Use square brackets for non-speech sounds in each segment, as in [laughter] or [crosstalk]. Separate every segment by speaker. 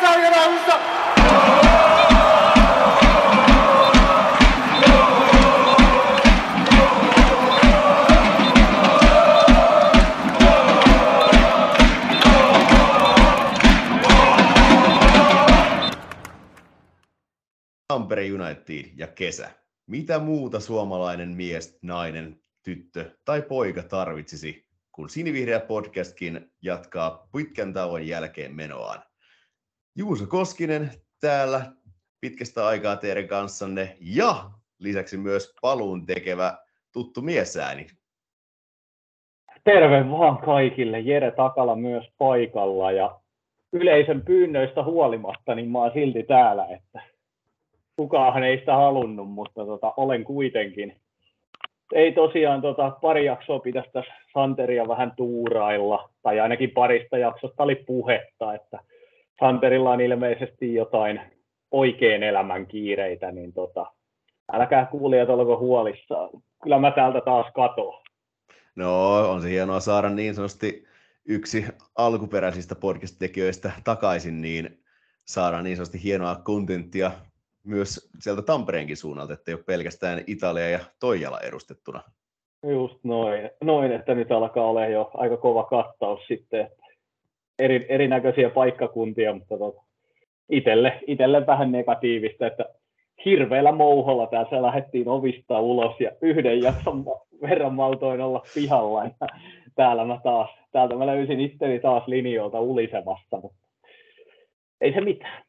Speaker 1: Sarjanauhista!
Speaker 2: Tampere United ja kesä. Mitä muuta suomalainen mies, nainen, tyttö tai poika tarvitsisi, kun Sinivihreä podcastkin jatkaa pitkän tauon jälkeen menoaan. Juuso Koskinen täällä pitkästä aikaa teidän kanssanne ja lisäksi myös paluun tekevä tuttu miesääni.
Speaker 3: Terve vaan kaikille. Jere Takala myös paikalla ja yleisön pyynnöistä huolimatta, niin mä oon silti täällä, että kukaan ei sitä halunnut, mutta tota, olen kuitenkin. Ei tosiaan tota, pari jaksoa pitäisi tässä Santeria vähän tuurailla, tai ainakin parista jaksosta oli puhetta, että Santerilla on ilmeisesti jotain oikein elämän kiireitä, niin tota, älkää kuulijat olko huolissaan. Kyllä mä täältä taas katoan.
Speaker 2: No, on se hienoa saada niin sanotusti yksi alkuperäisistä podcast-tekijöistä takaisin, niin saadaan niin sanotusti hienoa kontenttia myös sieltä Tampereenkin suunnalta, että ei ole pelkästään Italia ja Toijala edustettuna.
Speaker 3: Just noin, noin että nyt alkaa olla jo aika kova kattaus sitten. Eri, erinäköisiä paikkakuntia, mutta tota, itelle, itelle vähän negatiivista, että hirveällä mouholla tässä lähdettiin ovista ulos ja yhden jakson verran maltoin olla pihalla. Ja täällä mä taas, täältä mä löysin itteni taas linjoilta ulisemassa, mutta ei se mitään.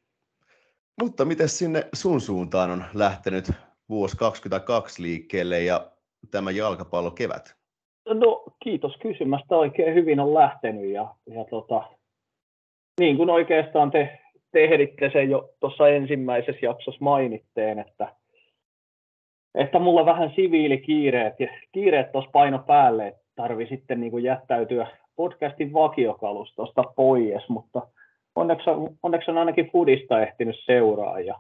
Speaker 2: Mutta miten sinne sun suuntaan on lähtenyt vuosi 2022 liikkeelle ja tämä jalkapallo kevät?
Speaker 3: No kiitos kysymästä, oikein hyvin on lähtenyt ja, ja tota, niin kuin oikeastaan te, te ehditte sen jo tuossa ensimmäisessä jaksossa mainitteen, että, että mulla vähän siviilikiireet ja kiireet tuossa paino päälle, että tarvi sitten niin kuin jättäytyä podcastin vakiokalustosta pois, mutta onneksi on, onneksi on ainakin Fudista ehtinyt seuraa. Ja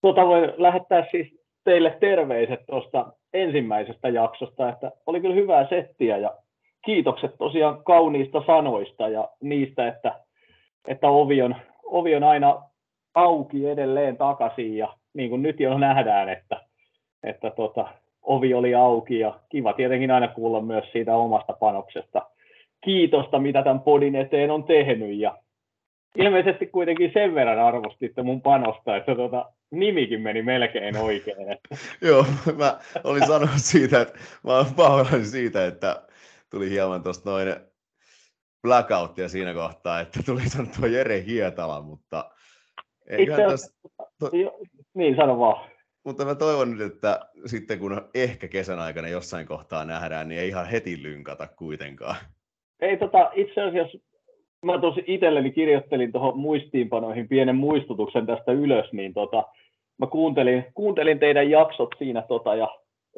Speaker 3: tuota voi lähettää siis teille terveiset tuosta ensimmäisestä jaksosta, että oli kyllä hyvää settiä ja kiitokset tosiaan kauniista sanoista ja niistä, että, että ovi, on, ovi on aina auki edelleen takaisin ja niin kuin nyt jo nähdään, että, että tota, ovi oli auki ja kiva tietenkin aina kuulla myös siitä omasta panoksesta kiitosta, mitä tämän podin eteen on tehnyt ja ilmeisesti kuitenkin sen verran arvostitte mun panosta, että tota, nimikin meni melkein oikein. [laughs]
Speaker 2: Joo, mä olin sanonut siitä, että mä olen siitä, että tuli hieman tuosta noin blackouttia siinä kohtaa, että tuli [laughs] sanottua Jere Hietala, mutta
Speaker 3: Itse asiassa, to... niin sano vaan.
Speaker 2: Mutta mä toivon nyt, että sitten kun ehkä kesän aikana jossain kohtaa nähdään, niin ei ihan heti lynkata kuitenkaan.
Speaker 3: Ei tota, itse asiassa mä tosi itselleni kirjoittelin tuohon muistiinpanoihin pienen muistutuksen tästä ylös, niin tota, mä kuuntelin, kuuntelin teidän jaksot siinä tota, ja,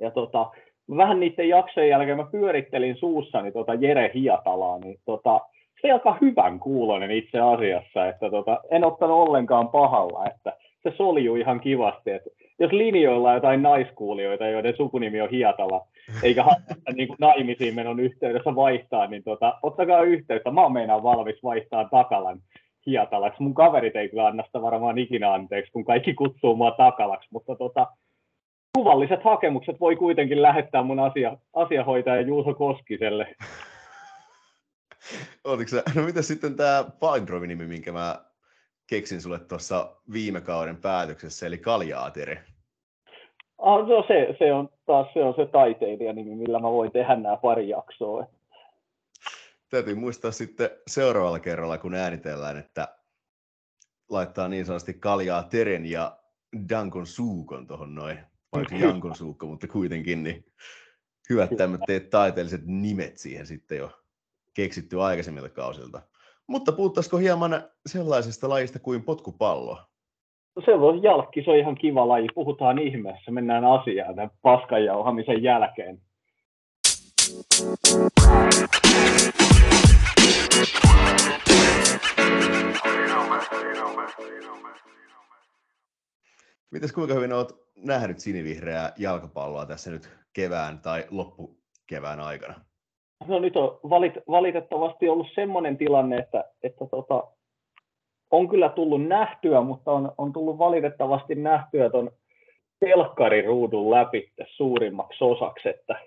Speaker 3: ja tota, vähän niiden jaksojen jälkeen mä pyörittelin suussani tota Jere Hiatalaa, niin tota, se aika hyvän kuulonen itse asiassa, että tota, en ottanut ollenkaan pahalla, että se soljuu ihan kivasti, että jos linjoilla on jotain naiskuulijoita, joiden sukunimi on Hiatala, eikä haluta [laughs] niin kuin naimisiin menon yhteydessä vaihtaa, niin tota, ottakaa yhteyttä. Mä oon meinaan valmis vaihtaa Takalan Hiatalaksi. Mun kaverit ei kyllä anna sitä varmaan ikinä anteeksi, kun kaikki kutsuu mua Takalaksi, mutta tota, kuvalliset hakemukset voi kuitenkin lähettää mun asia, asiahoitaja Juuso Koskiselle.
Speaker 2: Oletko sä, no mitä sitten tämä Pindrovi-nimi, minkä mä keksin sulle tuossa viime kauden päätöksessä, eli Kaljaatere?
Speaker 3: Ah, no se, se, on taas se, on se taiteilijanimi, millä mä voin tehdä nämä pari jaksoa.
Speaker 2: Täytyy muistaa sitten seuraavalla kerralla, kun äänitellään, että laittaa niin sanotusti kaljaa Teren ja Dankon suukon tuohon noin, vaikka Jankon suukko, mutta kuitenkin niin hyvät tämmöiset taiteelliset nimet siihen sitten jo keksitty aikaisemmilta kausilta. Mutta puhuttaisiko hieman sellaisesta lajista kuin potkupallo?
Speaker 3: No se on jalkki, se on ihan kiva laji. Puhutaan ihmeessä, mennään asiaan tämän paskan jauhamisen jälkeen.
Speaker 2: Mites kuinka hyvin olet nähnyt sinivihreää jalkapalloa tässä nyt kevään tai loppukevään aikana?
Speaker 3: No nyt on valit, valitettavasti ollut semmoinen tilanne, että, että tota, on kyllä tullut nähtyä, mutta on, on tullut valitettavasti nähtyä tuon telkkariruudun läpi suurimmaksi osaksi, että,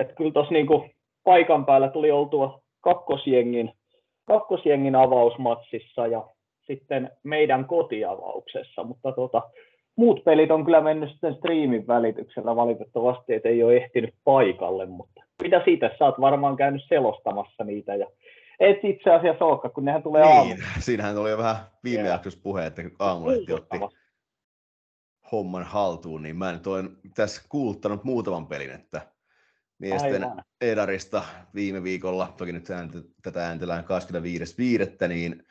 Speaker 3: että kyllä tuossa niinku paikan päällä tuli oltua kakkosjengin, kakkosjengin avausmatsissa ja sitten meidän kotiavauksessa, mutta tota, muut pelit on kyllä mennyt sitten striimin välityksellä valitettavasti, että ei ole ehtinyt paikalle, mutta mitä siitä, sä oot varmaan käynyt selostamassa niitä ja et itse asiassa olekaan, kun nehän tulee
Speaker 2: niin,
Speaker 3: aamulla.
Speaker 2: siinähän oli jo vähän viime jaksossa puhe, että aamulehti otti homman haltuun, niin mä nyt olen tässä kuuluttanut muutaman pelin, että miesten Aivan. Edarista viime viikolla, toki nyt ääntä, tätä ääntellään 25.5., niin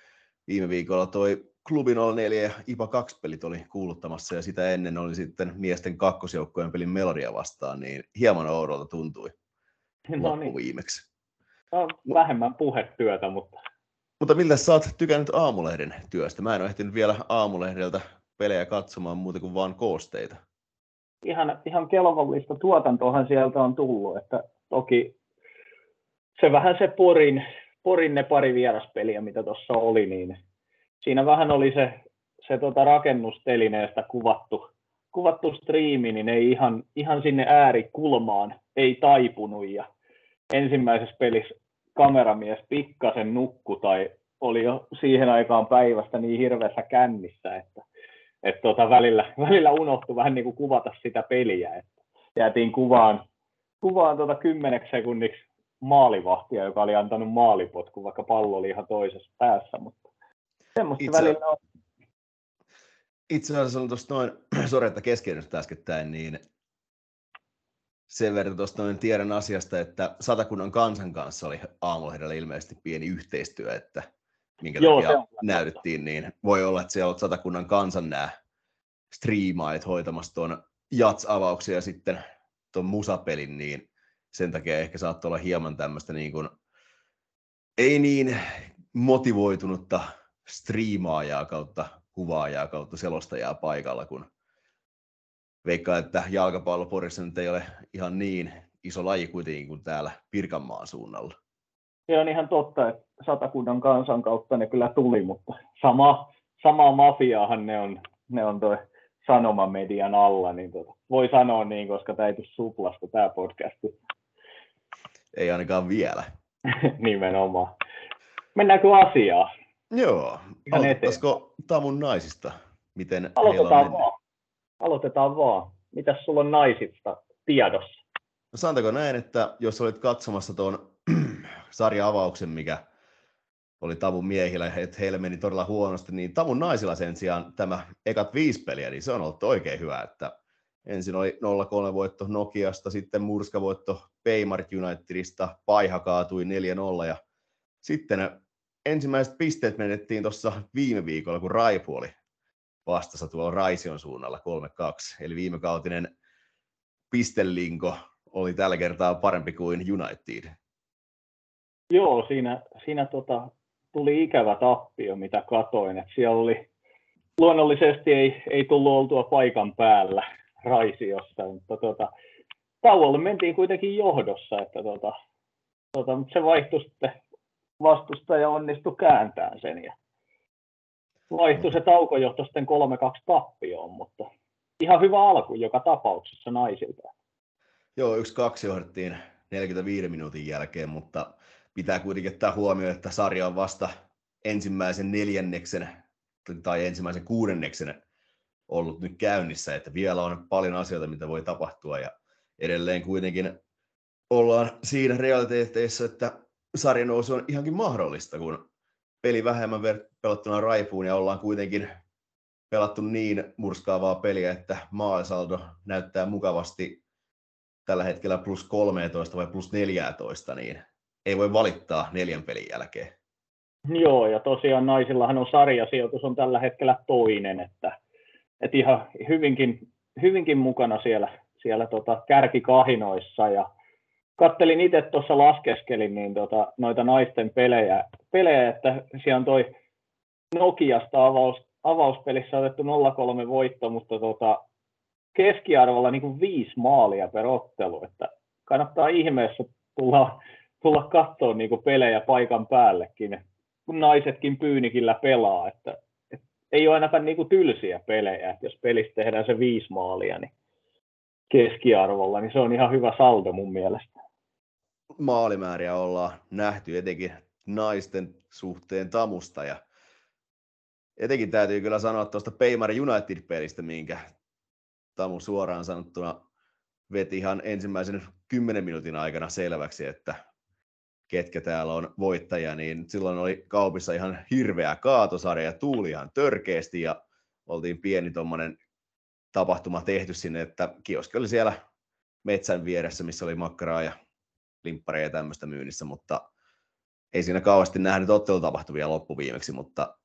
Speaker 2: viime viikolla toi Klubi 04 ja IPA 2 pelit oli kuuluttamassa ja sitä ennen oli sitten miesten kakkosjoukkojen pelin Melodia vastaan, niin hieman oudolta tuntui no niin. viimeksi.
Speaker 3: No, vähemmän puhetyötä, mutta...
Speaker 2: Mutta miltä sä oot tykännyt Aamulehden työstä? Mä en ole ehtinyt vielä Aamulehdeltä pelejä katsomaan muuta kuin vaan koosteita.
Speaker 3: Ihan, ihan kelvollista tuotantohan sieltä on tullut, että toki se vähän se Porin, Porin ne pari vieraspeliä, mitä tuossa oli, niin siinä vähän oli se, se tota rakennustelineestä kuvattu, kuvattu striimi, niin ei ihan, ihan sinne äärikulmaan ei taipunut. Ja ensimmäisessä pelissä kameramies pikkasen nukku tai oli jo siihen aikaan päivästä niin hirveässä kännissä, että, että tota välillä, välillä unohtui vähän niin kuin kuvata sitä peliä, että jäätiin kuvaan, kuvaan tota kymmeneksi sekunniksi maalivahtia, joka oli antanut maalipotku, vaikka pallo oli ihan toisessa päässä, mutta semmoista itse, välillä on.
Speaker 2: Itse asiassa on tuosta noin, [clears throat] sori että keskeydystä äskettäin, niin sen verran tuosta noin tiedän asiasta, että Satakunnan kansan kanssa oli aamulehdellä ilmeisesti pieni yhteistyö, että minkä Joo, takia näytettiin, niin voi olla, että siellä on Satakunnan kansan nämä striimaajat hoitamassa tuon Jats-avauksia ja sitten tuon musapelin, niin sen takia ehkä saattoi olla hieman tämmöistä niin kuin, ei niin motivoitunutta striimaajaa kautta kuvaajaa kautta selostajaa paikalla, kun veikkaan, että jalkapallo Porissa nyt ei ole ihan niin iso laji kuitenkin kuin täällä Pirkanmaan suunnalla.
Speaker 3: Se on ihan totta, että satakunnan kansan kautta ne kyllä tuli, mutta sama, sama mafiaahan ne on, ne on toi sanomamedian alla, niin tota, voi sanoa niin, koska tämä ei tule suplasta tämä podcast.
Speaker 2: Ei ainakaan vielä. [laughs]
Speaker 3: Nimenomaan. Mennäänkö asiaan?
Speaker 2: Joo. Aloitettaisiko Tamun naisista? Miten
Speaker 3: Aloitetaan on vaan. Aloitetaan vaan. Mitäs sulla on naisista tiedossa?
Speaker 2: No sanotaanko näin, että jos olit katsomassa tuon [clears throat] sarja-avauksen, mikä oli Tavun miehillä, että heille meni todella huonosti, niin Tavun naisilla sen sijaan tämä ekat viisi peliä, niin se on ollut oikein hyvä, että ensin oli 0-3 voitto Nokiasta, sitten murskavoitto Peimart Unitedista, Paiha kaatui 4-0 ja sitten ensimmäiset pisteet menettiin tuossa viime viikolla, kun Raipu oli vastassa tuolla Raision suunnalla 3-2. Eli viime kautinen pistelinko oli tällä kertaa parempi kuin United.
Speaker 3: Joo, siinä, siinä tota, tuli ikävä tappio, mitä katoin. että siellä oli, luonnollisesti ei, ei tullut oltua paikan päällä Raisiossa, mutta tota, tauolle mentiin kuitenkin johdossa, että tota, tota, mutta se vaihtui sitten vastustaja onnistui kääntämään sen ja vaihtui se taukojohto sitten 3-2 tappioon, mutta ihan hyvä alku joka tapauksessa naisilta.
Speaker 2: Joo, yksi kaksi johdettiin 45 minuutin jälkeen, mutta pitää kuitenkin ottaa huomioon, että sarja on vasta ensimmäisen neljänneksen tai ensimmäisen kuudenneksen ollut nyt käynnissä, että vielä on paljon asioita, mitä voi tapahtua ja edelleen kuitenkin ollaan siinä realiteetteissa, että sarjanousu on ihankin mahdollista, kun peli vähemmän pelattuna raipuun ja ollaan kuitenkin pelattu niin murskaavaa peliä, että maalisaldo näyttää mukavasti tällä hetkellä plus 13 vai plus 14, niin ei voi valittaa neljän pelin jälkeen.
Speaker 3: Joo, ja tosiaan naisillahan on sarjasijoitus on tällä hetkellä toinen, että, että ihan hyvinkin, hyvinkin mukana siellä, siellä tota kärkikahinoissa, ja kattelin itse tuossa laskeskelin niin tota, noita naisten pelejä, pelejä, että siellä on toi Nokiasta avaus, avauspelissä otettu 0-3 voitto, mutta tota, keskiarvolla niin kuin viisi maalia per ottelu, että kannattaa ihmeessä tulla, tulla katsoa niin kuin pelejä paikan päällekin. kun naisetkin pyynikillä pelaa, että, että ei ole ainakaan niin kuin tylsiä pelejä, että jos pelissä tehdään se viisi maalia, niin keskiarvolla, niin se on ihan hyvä saldo mun mielestä.
Speaker 2: Maalimääriä ollaan nähty etenkin naisten suhteen tamusta ja etenkin täytyy kyllä sanoa tuosta Peimari United-pelistä, minkä Tamu suoraan sanottuna veti ihan ensimmäisen kymmenen minuutin aikana selväksi, että ketkä täällä on voittajia, niin silloin oli kaupissa ihan hirveä kaatosarja ja tuuli ihan törkeästi ja oltiin pieni tuommoinen tapahtuma tehty sinne, että kioski oli siellä metsän vieressä, missä oli makkaraa ja limppareja ja tämmöistä myynnissä, mutta ei siinä kauheasti nähnyt ottelutapahtumia loppuviimeksi, mutta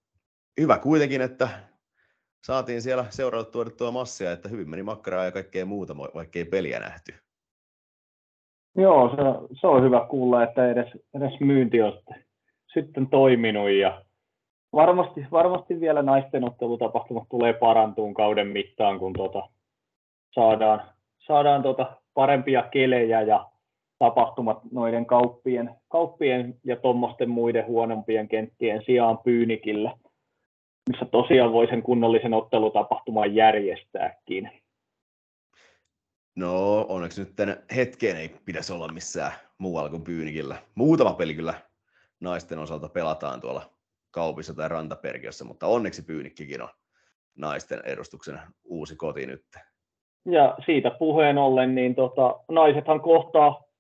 Speaker 2: hyvä kuitenkin, että saatiin siellä seurata tuodettua massia, että hyvin meni makkaraa ja kaikkea muuta, vaikka ei peliä nähty.
Speaker 3: Joo, se, se on hyvä kuulla, että edes, edes myynti on sitten toiminut ja varmasti, varmasti vielä naisten ottelutapahtumat tulee parantuun kauden mittaan, kun tota, saadaan, saadaan tota parempia kelejä ja tapahtumat noiden kauppien, kauppien ja tuommoisten muiden huonompien kenttien sijaan Pyynikille, missä tosiaan voi sen kunnollisen ottelutapahtuman järjestääkin.
Speaker 2: No, onneksi nyt tänä hetkeen ei pitäisi olla missään muualla kuin Pyynikillä. Muutama peli kyllä naisten osalta pelataan tuolla kaupissa tai rantaperkiössä, mutta onneksi Pyynikkikin on naisten edustuksen uusi koti nyt.
Speaker 3: Ja siitä puheen ollen, niin tota, naisethan kohtaa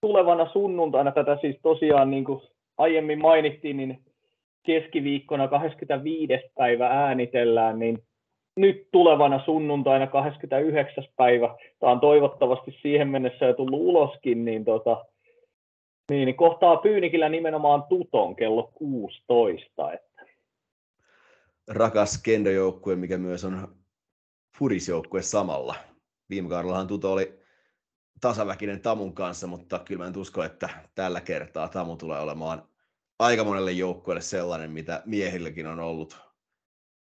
Speaker 3: tulevana sunnuntaina, tätä siis tosiaan niin kuin aiemmin mainittiin, niin keskiviikkona 25. päivä äänitellään, niin nyt tulevana sunnuntaina 29. päivä, tämä on toivottavasti siihen mennessä jo tullut uloskin, niin, tota, niin, niin kohtaa Pyynikillä nimenomaan Tuton kello 16. Että.
Speaker 2: Rakas kendojoukkue, mikä myös on furisjoukkue samalla. Viime kaudellahan Tuto oli tasaväkinen Tamun kanssa, mutta kyllä mä en usko, että tällä kertaa Tamu tulee olemaan aika monelle joukkueelle sellainen, mitä miehilläkin on ollut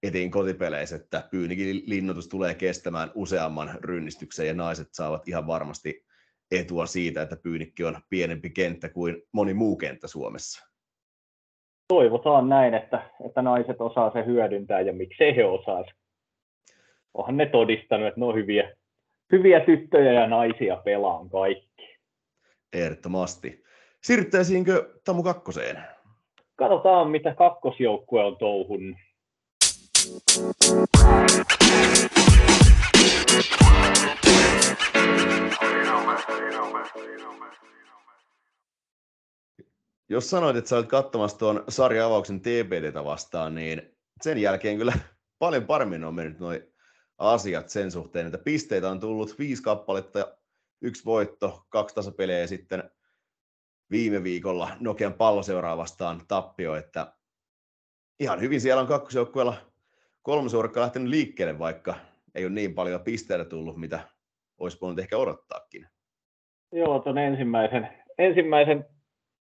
Speaker 2: etiin kotipeleissä, että Pyynikin linnoitus tulee kestämään useamman rynnistyksen ja naiset saavat ihan varmasti etua siitä, että Pyynikki on pienempi kenttä kuin moni muu kenttä Suomessa.
Speaker 3: Toivotaan näin, että, että naiset osaa se hyödyntää ja miksei he osaisi. Onhan ne todistanut, että ne on hyviä, hyviä tyttöjä ja naisia pelaan kaikki.
Speaker 2: Ehdottomasti. Siirryttäisiinkö Tamu kakkoseen?
Speaker 3: Katsotaan, mitä kakkosjoukkue on touhun.
Speaker 2: Jos sanoit, että sä olet katsomassa tuon sarja-avauksen TPDtä vastaan, niin sen jälkeen kyllä [laughs] paljon paremmin on mennyt noin asiat sen suhteen, että pisteitä on tullut viisi kappaletta, yksi voitto, kaksi tasapeliä ja sitten viime viikolla Nokian palloseuraa vastaan tappio, että ihan hyvin siellä on kakkosjoukkueella kolmosuorakka lähtenyt liikkeelle, vaikka ei ole niin paljon pisteitä tullut, mitä olisi voinut ehkä odottaakin.
Speaker 3: Joo, tuon ensimmäisen, ensimmäisen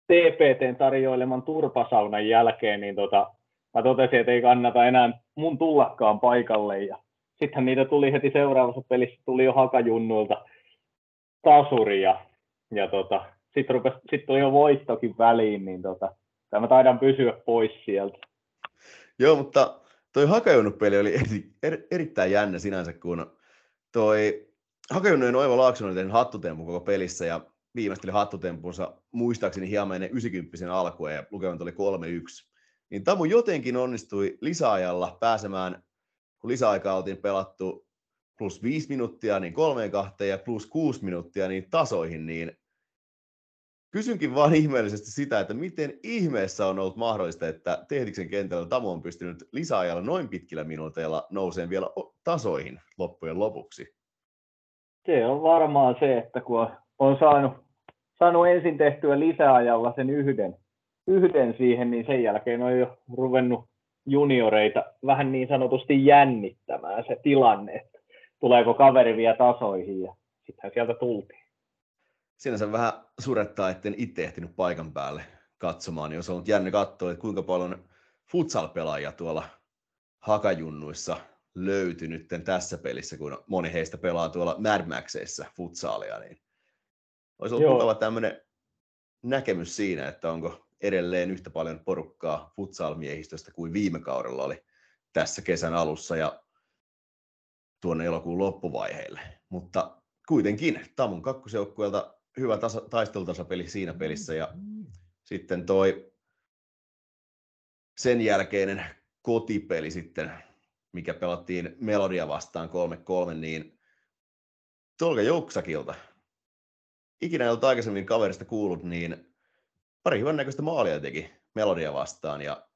Speaker 3: TPTn tarjoileman turpasaunan jälkeen, niin tota, mä totesin, että ei kannata enää mun tullakaan paikalle. Ja sittenhän niitä tuli heti seuraavassa pelissä, tuli jo hakajunnuilta tasuri ja, ja tota, sitten sit tuli jo voittokin väliin, niin tota, mä taidan pysyä pois sieltä.
Speaker 2: Joo, mutta toi Hakajunnu-peli oli eri, er, erittäin jännä sinänsä, kun toi Hakajunnujen Oiva Laaksonen tehnyt hattutempun koko pelissä ja viimeisteli hattutempunsa muistaakseni hieman ennen 90 alkua ja lukemat oli 3-1. Niin Tamu jotenkin onnistui lisäajalla pääsemään, kun lisäaikaa oltiin pelattu plus 5 minuuttia, niin kolmeen kahteen ja plus 6 minuuttia niin tasoihin, niin Kysynkin vaan ihmeellisesti sitä, että miten ihmeessä on ollut mahdollista, että Tehtiksen kentällä Tamu on pystynyt lisäajalla noin pitkillä minuuteilla nouseen vielä tasoihin loppujen lopuksi.
Speaker 3: Se on varmaan se, että kun on saanut, saanut ensin tehtyä lisäajalla sen yhden, yhden siihen, niin sen jälkeen on jo ruvennut junioreita vähän niin sanotusti jännittämään se tilanne, että tuleeko kaveri vielä tasoihin ja sittenhän sieltä tultiin.
Speaker 2: Sinänsä vähän surettaa, etten itse ehtinyt paikan päälle katsomaan, niin olisi ollut jännä katsoa, että kuinka paljon futsal-pelaajia tuolla hakajunnuissa löytynyt tässä pelissä, kun moni heistä pelaa tuolla Mad Maxissa futsalia, niin olisi ollut mukava tämmöinen näkemys siinä, että onko edelleen yhtä paljon porukkaa futsal-miehistöstä kuin viime kaudella oli tässä kesän alussa ja tuonne elokuun loppuvaiheille. Mutta kuitenkin Tamun kakkosjoukkueelta hyvä tasa, taistelutasapeli siinä pelissä ja sitten toi sen jälkeinen kotipeli sitten, mikä pelattiin Melodia vastaan 3-3, niin Tolga Jouksakilta, ikinä ei ollut aikaisemmin kaverista kuullut, niin pari hyvän näköistä maalia teki Melodia vastaan ja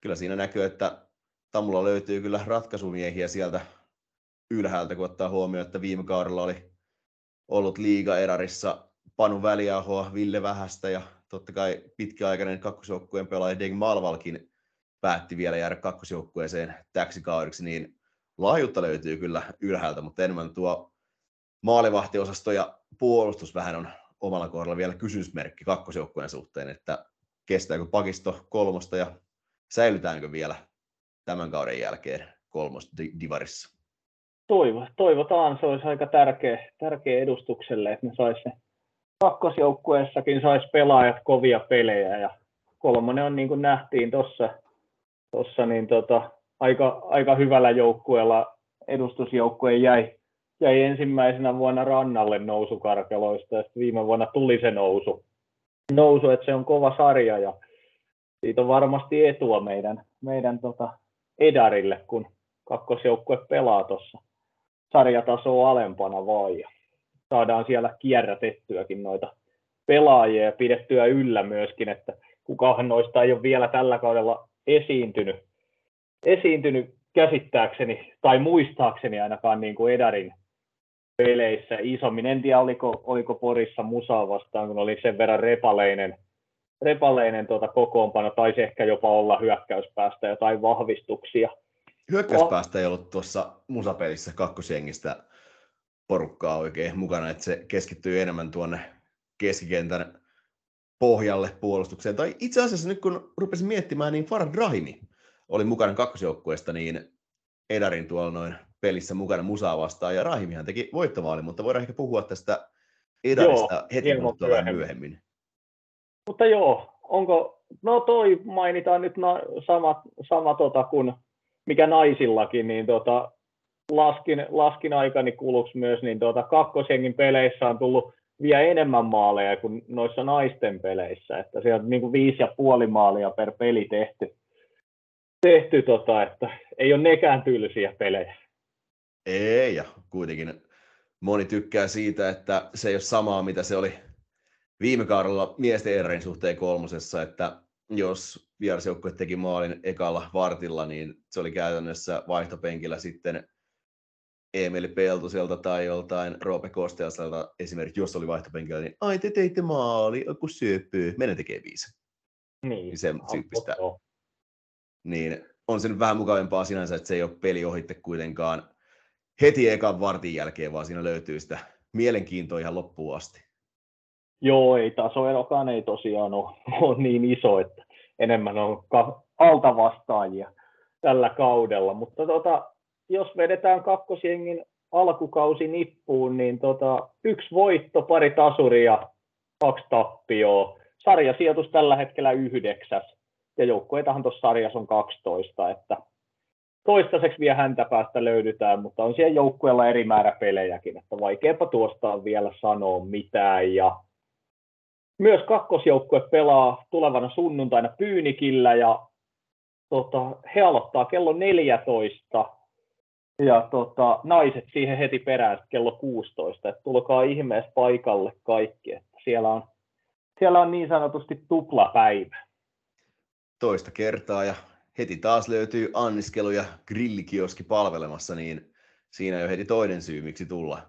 Speaker 2: kyllä siinä näkyy, että Tamulla löytyy kyllä ratkaisumiehiä sieltä ylhäältä, kun ottaa huomioon, että viime kaudella oli ollut liiga erarissa Panu Väliahoa, Ville Vähästä ja totta kai pitkäaikainen kakkosjoukkueen pelaaja Deng Malvalkin päätti vielä jäädä kakkosjoukkueeseen täksi kaudeksi, niin laajuutta löytyy kyllä ylhäältä, mutta enemmän tuo maalivahtiosasto ja puolustus vähän on omalla kohdalla vielä kysymysmerkki kakkosjoukkueen suhteen, että kestääkö pakisto kolmosta ja säilytäänkö vielä tämän kauden jälkeen kolmos divarissa?
Speaker 3: Toivo, toivotaan, se olisi aika tärkeä, tärkeä edustukselle, että ne saisi kakkosjoukkueessakin saisi pelaajat kovia pelejä ja kolmonen on niin kuin nähtiin tuossa tossa, niin tota, aika, aika hyvällä joukkueella edustusjoukkue jäi, jäi ensimmäisenä vuonna rannalle nousukarkeloista ja viime vuonna tuli se nousu, nousu että se on kova sarja ja siitä on varmasti etua meidän, meidän tota Edarille, kun kakkosjoukkue pelaa tuossa sarjatasoa alempana vaan ja saadaan siellä kierrätettyäkin noita pelaajia ja pidettyä yllä myöskin, että kukaan noista ei ole vielä tällä kaudella esiintynyt, esiintynyt käsittääkseni tai muistaakseni ainakaan niin kuin Edarin peleissä isommin. En tiedä, oliko, oliko Porissa musaa vastaan, kun oli sen verran repaleinen, repaleinen tuota kokoonpano, taisi ehkä jopa olla hyökkäyspäästä jotain vahvistuksia.
Speaker 2: Hyökkäyspäästä ei ollut tuossa musapelissä kakkosjengistä porukkaa oikein mukana, että se keskittyy enemmän tuonne keskikentän pohjalle puolustukseen. Tai itse asiassa nyt kun rupesin miettimään, niin Farad Rahimi oli mukana kakkosjoukkueesta, niin Edarin tuolla noin pelissä mukana musaa vastaan, ja Rahimihan teki voittomaali, mutta voidaan ehkä puhua tästä Edarista joo, heti myöhemmin. myöhemmin.
Speaker 3: Mutta joo, onko, no toi mainitaan nyt na, sama, sama tota kuin mikä naisillakin, niin tota, laskin, laskin aikani kuluksi myös, niin tuota, kakkosjengin peleissä on tullut vielä enemmän maaleja kuin noissa naisten peleissä, että siellä on niin kuin viisi ja puoli maalia per peli tehty, tehty tota, että ei ole nekään tylsiä pelejä.
Speaker 2: Ei, ja kuitenkin moni tykkää siitä, että se ei ole samaa, mitä se oli viime kaudella miesten erin suhteen kolmosessa, että jos vierasjoukkue teki maalin ekalla vartilla, niin se oli käytännössä vaihtopenkillä sitten Emeli Peltoselta tai joltain Roope Kosteaselta esimerkiksi, jos oli vaihtopenkillä, niin ai te teitte maali, kun syöpyy, mene tekee viisi.
Speaker 3: Niin, niin
Speaker 2: se tyyppistä. Niin on se nyt vähän mukavempaa sinänsä, että se ei ole peli ohitte kuitenkaan heti ekan vartin jälkeen, vaan siinä löytyy sitä mielenkiintoa ihan loppuun asti.
Speaker 3: Joo, ei tasoerokaan ei tosiaan ole, [laughs] ole niin iso, että enemmän on ka- altavastaajia tällä kaudella, mutta tota, jos vedetään kakkosjengin alkukausi nippuun, niin tota, yksi voitto, pari tasuria, kaksi tappioa. Sarjasijoitus tällä hetkellä yhdeksäs ja joukkueitahan tuossa sarjassa on 12, että toistaiseksi vielä häntä päästä löydytään, mutta on siellä joukkueella eri määrä pelejäkin, että vaikeapa tuosta on vielä sanoa mitään. Ja myös kakkosjoukkue pelaa tulevana sunnuntaina Pyynikillä ja tota, he aloittaa kello 14 ja tota, naiset siihen heti perään kello 16, että tulkaa ihmeessä paikalle kaikki, että siellä on, siellä on niin sanotusti tuplapäivä.
Speaker 2: Toista kertaa ja heti taas löytyy anniskelu ja grillikioski palvelemassa, niin siinä jo heti toinen syy, miksi tulla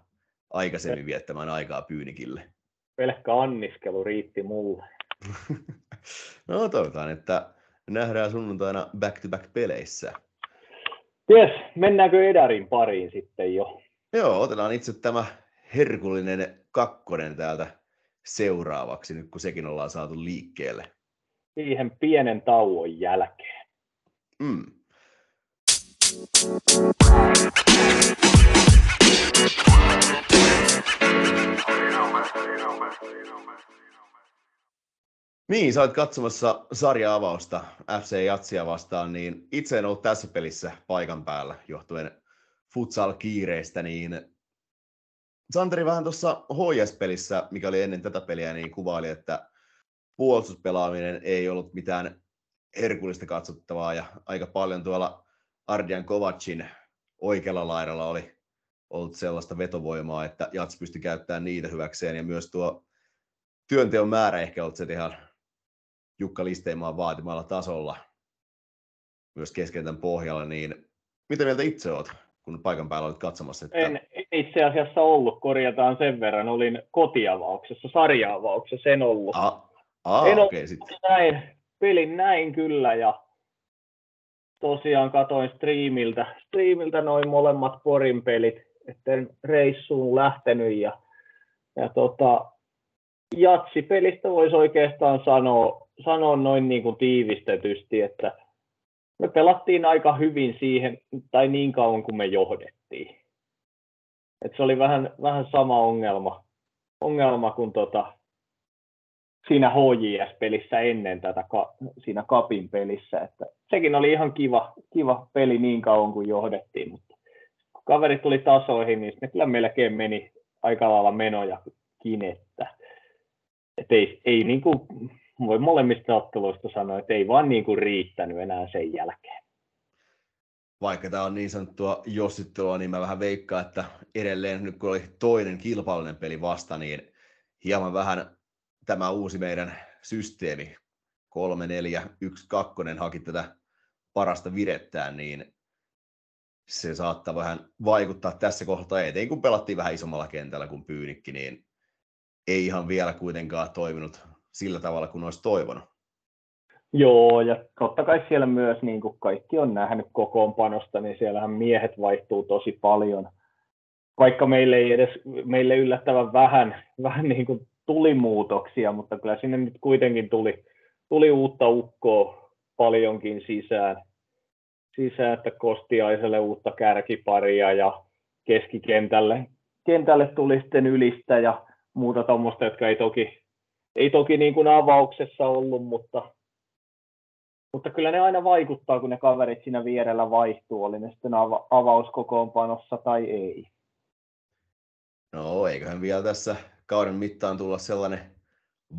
Speaker 2: aikaisemmin viettämään aikaa Pyynikille.
Speaker 3: Pelkkä anniskelu riitti mulle. [laughs]
Speaker 2: no toivotaan, että nähdään sunnuntaina back-to-back-peleissä.
Speaker 3: Jes, mennäänkö Edarin pariin sitten jo?
Speaker 2: Joo, otetaan itse tämä herkullinen kakkonen täältä seuraavaksi, nyt kun sekin ollaan saatu liikkeelle.
Speaker 3: Siihen pienen tauon jälkeen. Mm.
Speaker 2: Niin, sä olet katsomassa sarja-avausta FC Jatsia vastaan, niin itse en ollut tässä pelissä paikan päällä johtuen futsal-kiireistä, niin Santeri vähän tuossa HS-pelissä, mikä oli ennen tätä peliä, niin kuvaili, että puolustuspelaaminen ei ollut mitään herkullista katsottavaa ja aika paljon tuolla Ardian Kovacin oikealla laidalla oli ollut sellaista vetovoimaa, että Jats pystyi käyttämään niitä hyväkseen ja myös tuo työnteon määrä ehkä ollut se ihan Jukka Listeimaan vaatimalla tasolla myös keskentän pohjalla, niin mitä mieltä itse olet, kun paikan päällä olet katsomassa? Että...
Speaker 3: En itse asiassa ollut, korjataan sen verran, olin kotiavauksessa, sarjaavauksessa, en ollut.
Speaker 2: Ah, ah,
Speaker 3: en
Speaker 2: okay, sitten.
Speaker 3: näin, pelin näin kyllä ja tosiaan katoin striimiltä, striimiltä noin molemmat Porin pelit, etten reissuun lähtenyt ja, ja tota, jatsipelistä voisi oikeastaan sanoa, sanoa noin niin kuin tiivistetysti, että me pelattiin aika hyvin siihen, tai niin kauan kuin me johdettiin. Et se oli vähän, vähän sama ongelma, ongelma kuin tota, siinä HJS-pelissä ennen tätä, siinä Kapin pelissä. Että sekin oli ihan kiva, kiva peli niin kauan kuin johdettiin, mutta kun kaverit tuli tasoihin, niin ne kyllä melkein meni aika lailla menoja kinettä. Et ei, ei niin kuin, voi molemmista otteluista sanoa, että ei vaan niin kuin riittänyt enää sen jälkeen.
Speaker 2: Vaikka tämä on niin sanottua jossittelua, niin mä vähän veikkaan, että edelleen nyt kun oli toinen kilpailuinen peli vasta, niin hieman vähän tämä uusi meidän systeemi, 3, 4, 1, 2 haki tätä parasta virettään, niin se saattaa vähän vaikuttaa tässä kohtaa, etenkin kun pelattiin vähän isommalla kentällä kuin Pyynikki, niin ei ihan vielä kuitenkaan toiminut sillä tavalla kuin olisi toivonut.
Speaker 3: Joo, ja totta kai siellä myös, niin kuin kaikki on nähnyt kokoonpanosta, niin siellähän miehet vaihtuu tosi paljon. Vaikka meille ei edes, meille yllättävän vähän, [laughs] vähän niin kuin tuli muutoksia, mutta kyllä sinne nyt kuitenkin tuli, tuli uutta ukkoa paljonkin sisään. sisään että Kostiaiselle uutta kärkiparia ja keskikentälle kentälle tuli sitten ylistä ja muuta tuommoista, jotka ei toki, ei toki niin kuin avauksessa ollut, mutta, mutta kyllä ne aina vaikuttaa, kun ne kaverit siinä vierellä vaihtuu, oli ne sitten ava- avauskokoonpanossa tai ei.
Speaker 2: No eiköhän vielä tässä kauden mittaan tulla sellainen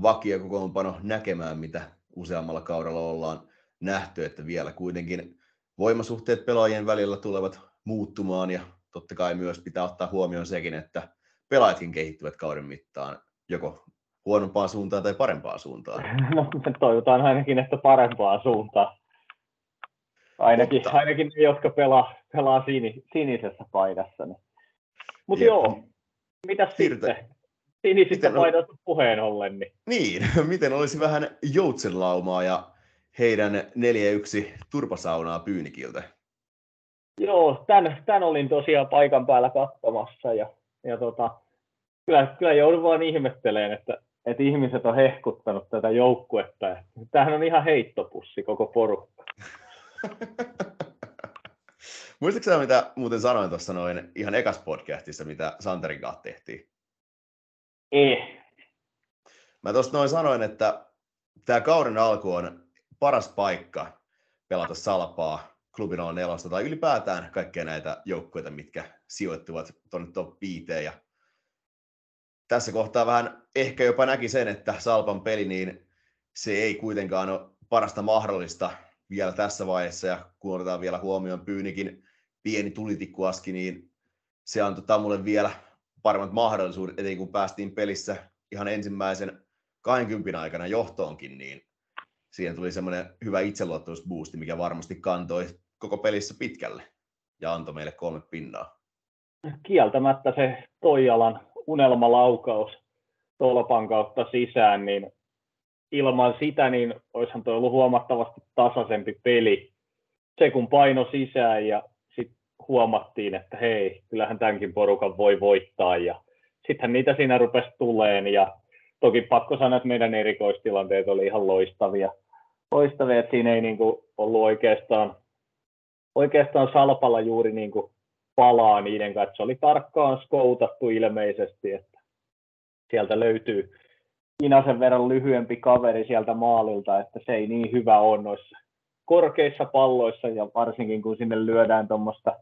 Speaker 2: vakiokokoonpano näkemään, mitä useammalla kaudella ollaan nähty, että vielä kuitenkin voimasuhteet pelaajien välillä tulevat muuttumaan ja totta kai myös pitää ottaa huomioon sekin, että pelaajatkin kehittyvät kauden mittaan joko huonompaan suuntaan tai parempaan suuntaan. [laughs]
Speaker 3: No me toivotaan ainakin, että parempaan suuntaan. Ainakin, Mutta... ainakin ne, jotka pelaa, pelaa sini, sinisessä paidassa. Niin. Mutta joo, mitä sitten? Sinisistä miten paidasta puheen ollen. Niin.
Speaker 2: niin, [laughs] miten olisi vähän joutsenlaumaa ja heidän 4-1 turpasaunaa Pyynikiltä?
Speaker 3: Joo, tämän, tämän olin tosiaan paikan päällä katsomassa ja, ja tota, kyllä, kyllä joudun vaan ihmettelemään, että, että ihmiset on hehkuttanut tätä joukkuetta. Tämähän on ihan heittopussi koko porukka. [laughs]
Speaker 2: Muistatko mitä muuten sanoin tuossa noin ihan ekas podcastissa, mitä Santerin kanssa tehtiin?
Speaker 3: Ei.
Speaker 2: Mä tuossa noin sanoin, että tämä kauden alku on paras paikka pelata salpaa klubin on nelosta tai ylipäätään kaikkia näitä joukkueita, mitkä sijoittuvat tuonne top 5. Ja tässä kohtaa vähän ehkä jopa näki sen, että Salpan peli, niin se ei kuitenkaan ole parasta mahdollista vielä tässä vaiheessa, ja kun otetaan vielä huomioon Pyynikin pieni tulitikkuaski, niin se antoi Tamulle vielä paremmat mahdollisuudet, etenkin kun päästiin pelissä ihan ensimmäisen 20 aikana johtoonkin, niin siihen tuli semmoinen hyvä itseluottamusboosti, mikä varmasti kantoi koko pelissä pitkälle ja antoi meille kolme pinnaa.
Speaker 3: Kieltämättä se Toijalan unelmalaukaus tolpan kautta sisään, niin ilman sitä niin olisihan tuo ollut huomattavasti tasaisempi peli. Se kun paino sisään ja huomattiin, että hei, kyllähän tämänkin porukan voi voittaa ja sittenhän niitä siinä rupesi tuleen ja toki pakko sanoa, että meidän erikoistilanteet oli ihan loistavia. loistavia että siinä ei niin kuin ollut oikeastaan, oikeastaan salpalla juuri niin kuin palaa niiden kanssa. Se oli tarkkaan skoutattu ilmeisesti, että sieltä löytyy, Inasen verran lyhyempi kaveri sieltä maalilta, että se ei niin hyvä ole noissa korkeissa palloissa ja varsinkin kun sinne lyödään tuommoista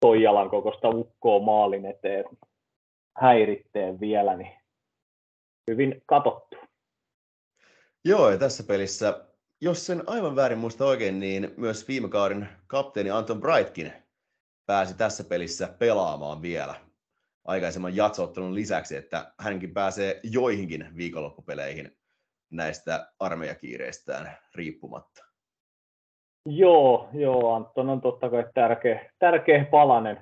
Speaker 3: Toijalan kokoista ukkoa maalin eteen häiritteen vielä, niin hyvin katottu.
Speaker 2: Joo, ja tässä pelissä, jos sen aivan väärin muista oikein, niin myös viime kauden kapteeni Anton Brightkin pääsi tässä pelissä pelaamaan vielä aikaisemman jatsoottelun lisäksi, että hänkin pääsee joihinkin viikonloppupeleihin näistä armeijakiireistään riippumatta.
Speaker 3: Joo, joo, Anton on totta kai tärkeä, tärkeä palanen,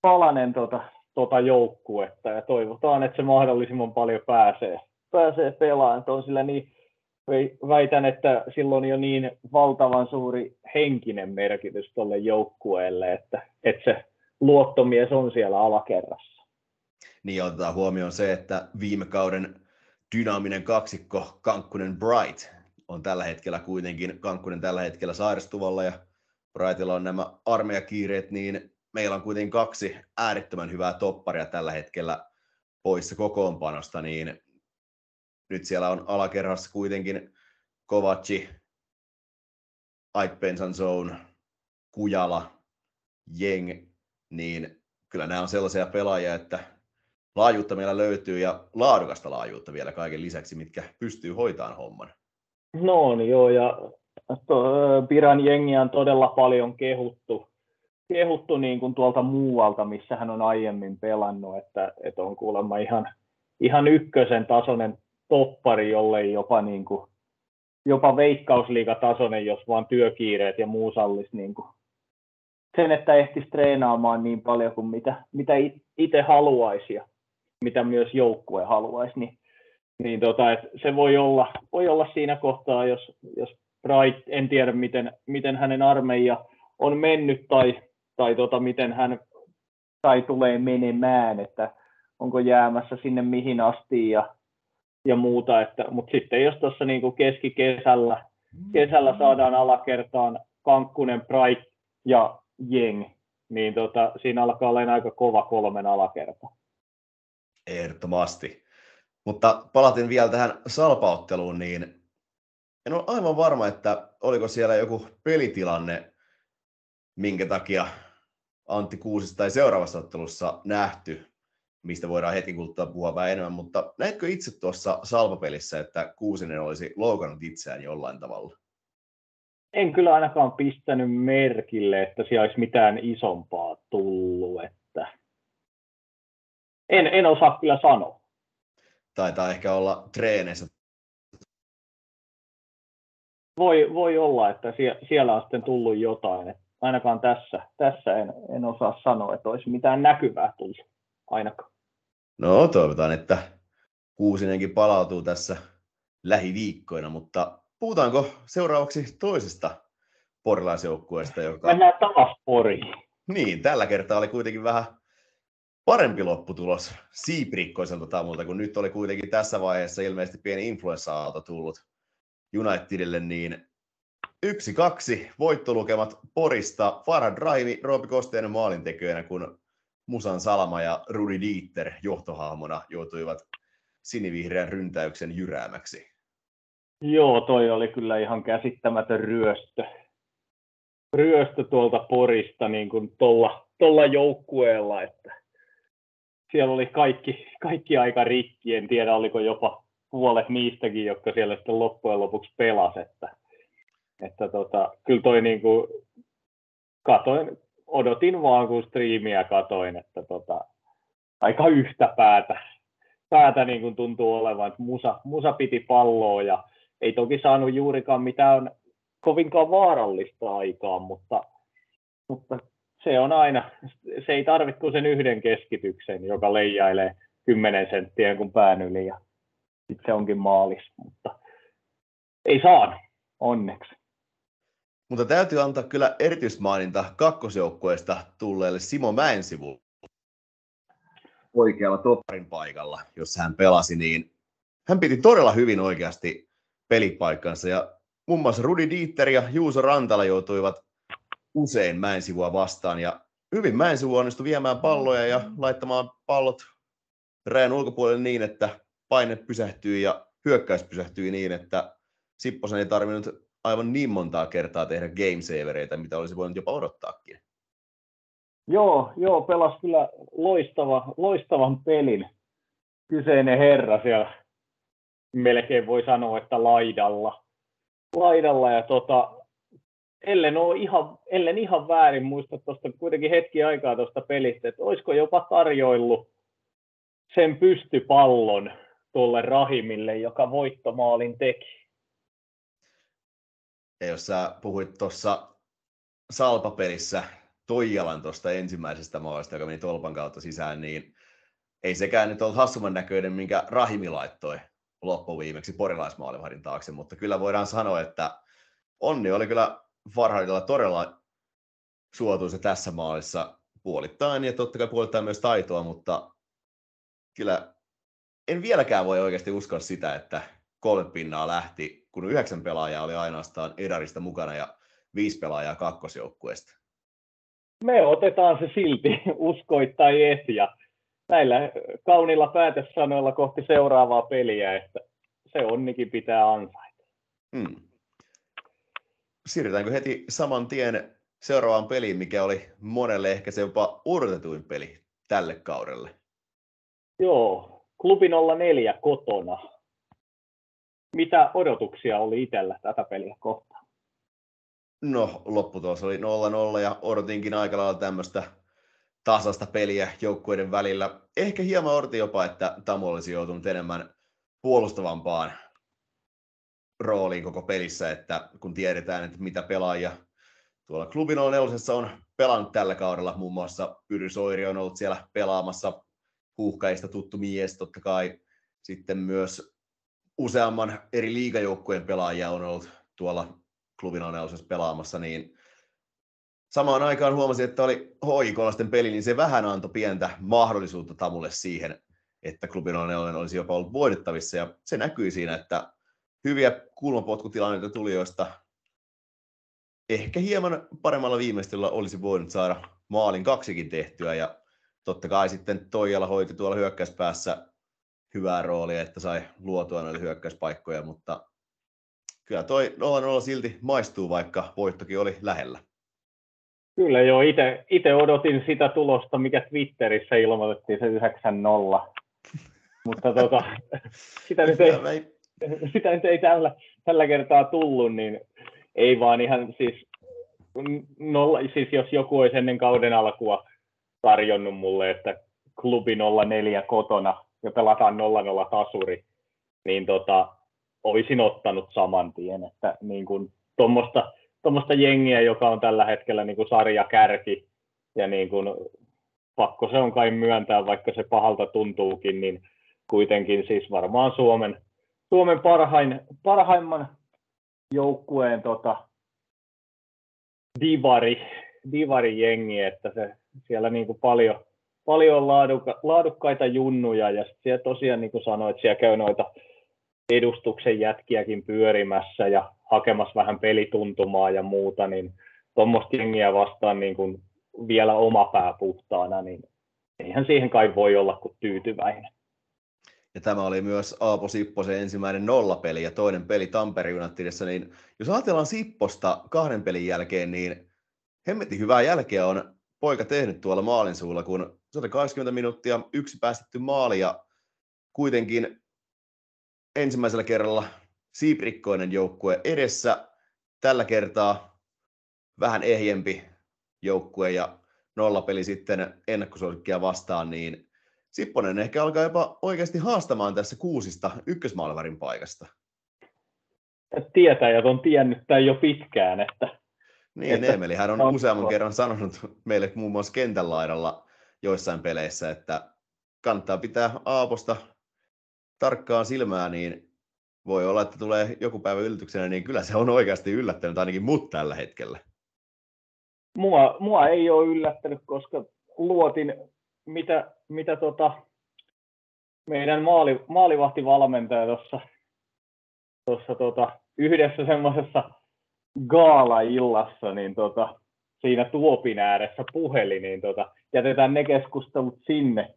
Speaker 3: palanen tota, tota joukkuetta ja toivotaan, että se mahdollisimman paljon pääsee, pääsee pelaamaan. On sillä niin, väitän, että silloin jo niin valtavan suuri henkinen merkitys tuolle joukkueelle, että, että se luottomies on siellä alakerrassa.
Speaker 2: Niin otetaan huomioon se, että viime kauden dynaaminen kaksikko Kankkunen Bright on tällä hetkellä kuitenkin, Kankkunen tällä hetkellä sairastuvalla ja Brightilla on nämä armeijakiireet, niin meillä on kuitenkin kaksi äärettömän hyvää topparia tällä hetkellä poissa kokoonpanosta, niin nyt siellä on alakerrassa kuitenkin Kovaci, Ike Penzanzone, Kujala, Jeng, niin kyllä nämä on sellaisia pelaajia, että laajuutta meillä löytyy ja laadukasta laajuutta vielä kaiken lisäksi, mitkä pystyy hoitamaan homman.
Speaker 3: No niin joo, ja Piran jengiä on todella paljon kehuttu, kehuttu niin kuin tuolta muualta, missä hän on aiemmin pelannut, että, että on kuulemma ihan, ihan ykkösen tasoinen toppari, jollei jopa, niin kuin, jopa veikkausliigatasoinen, jos vaan työkiireet ja muu sallisi niin kuin sen, että ehtisi treenaamaan niin paljon kuin mitä, mitä itse haluaisi ja mitä myös joukkue haluaisi, niin, niin tota, et se voi olla, voi olla siinä kohtaa, jos, jos Bright, en tiedä miten, miten hänen armeija on mennyt tai, tai tota, miten hän tai tulee menemään, että onko jäämässä sinne mihin asti ja, ja muuta, että, mutta sitten jos tuossa niin keskikesällä kesällä saadaan alakertaan Kankkunen, Bright ja Jeng, niin tota, siinä alkaa olla aika kova kolmen alakerta.
Speaker 2: Ehdottomasti. Mutta palatin vielä tähän salpautteluun, niin en ole aivan varma, että oliko siellä joku pelitilanne, minkä takia Antti Kuusista tai seuraavassa ottelussa nähty, mistä voidaan hetken kuluttua puhua vähän enemmän, mutta näetkö itse tuossa salpapelissä, että Kuusinen olisi loukannut itseään jollain tavalla?
Speaker 3: En kyllä ainakaan pistänyt merkille, että siellä olisi mitään isompaa tullut, että en, en osaa kyllä sanoa
Speaker 2: taitaa ehkä olla treeneissä.
Speaker 3: Voi, voi olla, että siellä on sitten tullut jotain. Ainakaan tässä, tässä en, en osaa sanoa, että olisi mitään näkyvää tullut ainakaan.
Speaker 2: No toivotaan, että Kuusinenkin palautuu tässä lähiviikkoina, mutta puhutaanko seuraavaksi toisesta porilaisjoukkueesta, joka...
Speaker 3: Mennään taas Poriin.
Speaker 2: Niin, tällä kertaa oli kuitenkin vähän parempi lopputulos siiprikkoiselta tamulta, kun nyt oli kuitenkin tässä vaiheessa ilmeisesti pieni influenssa-aalto tullut Unitedille, niin yksi kaksi voittolukemat Porista. Farhad Raimi, Roopi Kosteinen maalintekijöinä, kun Musan Salama ja Rudi Dieter johtohahmona joutuivat sinivihreän ryntäyksen jyräämäksi.
Speaker 3: Joo, toi oli kyllä ihan käsittämätön ryöstö. Ryöstö tuolta Porista niin kuin tuolla, tuolla joukkueella, että siellä oli kaikki, kaikki aika rikki, en tiedä oliko jopa puolet niistäkin, jotka siellä sitten loppujen lopuksi pelas, että, että tota, kyllä toi niin kuin, katoin, odotin vaan kun striimiä katoin, että tota, aika yhtä päätä, päätä niin kuin tuntuu olevan, että musa, musa piti palloa ja ei toki saanut juurikaan mitään kovinkaan vaarallista aikaa, mutta, mutta se on aina, se ei tarvitse kuin sen yhden keskityksen, joka leijailee 10 senttiä kun pään yli ja sitten se onkin maalis, mutta ei saa, onneksi.
Speaker 2: Mutta täytyy antaa kyllä erityismaininta kakkosjoukkueesta tulleelle Simo Mäensivu oikealla topparin paikalla, jossa hän pelasi, niin hän piti todella hyvin oikeasti pelipaikkansa ja muun muassa Rudi Dieter ja Juuso Rantala joutuivat usein Mäensivua vastaan ja hyvin Mäensivu onnistui viemään palloja ja laittamaan pallot rajan ulkopuolelle niin, että paine pysähtyi ja hyökkäys pysähtyi niin, että Sipposen ei tarvinnut aivan niin montaa kertaa tehdä game savereita, mitä olisi voinut jopa odottaakin.
Speaker 3: Joo, joo, pelasi kyllä loistava, loistavan pelin kyseinen herra siellä. Melkein voi sanoa, että laidalla. laidalla ja tota, ellen, ole ihan, ellen ihan väärin muista tuosta kuitenkin hetki aikaa tuosta pelistä, että olisiko jopa tarjoillut sen pystypallon tuolle Rahimille, joka voittomaalin teki.
Speaker 2: Ja jos sä puhuit tuossa Salpapelissä Toijalan tuosta ensimmäisestä maalista, joka meni tolpan kautta sisään, niin ei sekään nyt ollut hassumman näköinen, minkä Rahimi laittoi loppuviimeksi porilaismaalivahdin taakse, mutta kyllä voidaan sanoa, että onni oli kyllä Farhadilla todella suotuisa tässä maalissa puolittain ja totta kai puolittain myös taitoa, mutta kyllä en vieläkään voi oikeasti uskoa sitä, että kolme pinnaa lähti, kun yhdeksän pelaajaa oli ainoastaan Edarista mukana ja viisi pelaajaa kakkosjoukkueesta.
Speaker 3: Me otetaan se silti, uskoit tai et, ja näillä kaunilla päätössanoilla kohti seuraavaa peliä, että se onnikin pitää ansaita. Hmm.
Speaker 2: Siirrytäänkö heti saman tien seuraavaan peliin, mikä oli monelle ehkä se jopa odotetuin peli tälle kaudelle?
Speaker 3: Joo, klubi 04 kotona. Mitä odotuksia oli itsellä tätä peliä kohtaan?
Speaker 2: No, lopputulos oli 0-0 ja odotinkin aika lailla tämmöistä tasasta peliä joukkueiden välillä. Ehkä hieman odotin jopa, että Tamu olisi joutunut enemmän puolustavampaan rooliin koko pelissä, että kun tiedetään, että mitä pelaajia tuolla klubin on pelannut tällä kaudella, muun muassa Pyry Soiri on ollut siellä pelaamassa, huuhkajista tuttu mies totta kai, sitten myös useamman eri liigajoukkueen pelaajia on ollut tuolla klubin pelaamassa, niin samaan aikaan huomasin, että oli HIKolaisten peli, niin se vähän antoi pientä mahdollisuutta Tamulle siihen, että klubin olisi jopa ollut voitettavissa, ja se näkyi siinä, että hyviä kulmapotkutilanteita tuli, joista ehkä hieman paremmalla viimeistelyllä olisi voinut saada maalin kaksikin tehtyä, ja totta kai sitten Toijala hoiti tuolla hyökkäyspäässä hyvää roolia, että sai luotua noille hyökkäyspaikkoja, mutta kyllä toi 0-0 silti maistuu, vaikka voittokin oli lähellä.
Speaker 3: Kyllä joo, itse odotin sitä tulosta, mikä Twitterissä ilmoitettiin, se 9-0. Mutta tota, [laughs] sitä, nyt ei, [laughs] sitä nyt ei tällä, tällä kertaa tullut, niin ei vaan ihan siis, nolla, siis jos joku olisi ennen kauden alkua tarjonnut mulle, että klubi 04 kotona ja pelataan 0-0 tasuri, niin tota, olisin ottanut saman tien, että niin kuin, tuommoista tuommoista jengiä, joka on tällä hetkellä niin kuin sarjakärki, ja niin kuin, pakko se on kai myöntää, vaikka se pahalta tuntuukin, niin kuitenkin siis varmaan Suomen, Suomen parhain, parhaimman joukkueen tota, divari, divari jengi, että se, siellä niin kuin paljon, paljon on laadukka, laadukkaita junnuja ja siellä tosiaan niin kuin sanoit, siellä käy noita edustuksen jätkiäkin pyörimässä ja hakemassa vähän pelituntumaa ja muuta, niin tuommoista jengiä vastaan niin kuin vielä oma pää puhtaana, niin eihän siihen kai voi olla kuin tyytyväinen.
Speaker 2: Ja tämä oli myös Aapo Sipposen ensimmäinen nollapeli ja toinen peli Tampere Unitedissa, niin jos ajatellaan Sipposta kahden pelin jälkeen, niin hemmetin hyvää jälkeä on poika tehnyt tuolla maalin suulla, kun 120 minuuttia yksi päästetty maali ja kuitenkin ensimmäisellä kerralla siiprikkoinen joukkue edessä. Tällä kertaa vähän ehjempi joukkue ja nollapeli sitten ennakkosuosikkia vastaan, niin Sipponen ehkä alkaa jopa oikeasti haastamaan tässä kuusista ykkösmaalavarin paikasta.
Speaker 3: Tietäjät on tiennyt tämän jo pitkään, että...
Speaker 2: Niin, että Emelihän on, on useamman kerran sanonut meille muun muassa kentän laidalla joissain peleissä, että kannattaa pitää Aaposta tarkkaan silmää, niin voi olla, että tulee joku päivä yllätyksenä, niin kyllä se on oikeasti yllättänyt ainakin mut tällä hetkellä.
Speaker 3: Mua, mua ei ole yllättänyt, koska luotin, mitä, mitä tota, meidän maali, maalivahtivalmentaja tuossa tossa, tota, yhdessä semmoisessa gaala-illassa, niin tota, siinä tuopin ääressä puheli, niin tota, jätetään ne keskustelut sinne,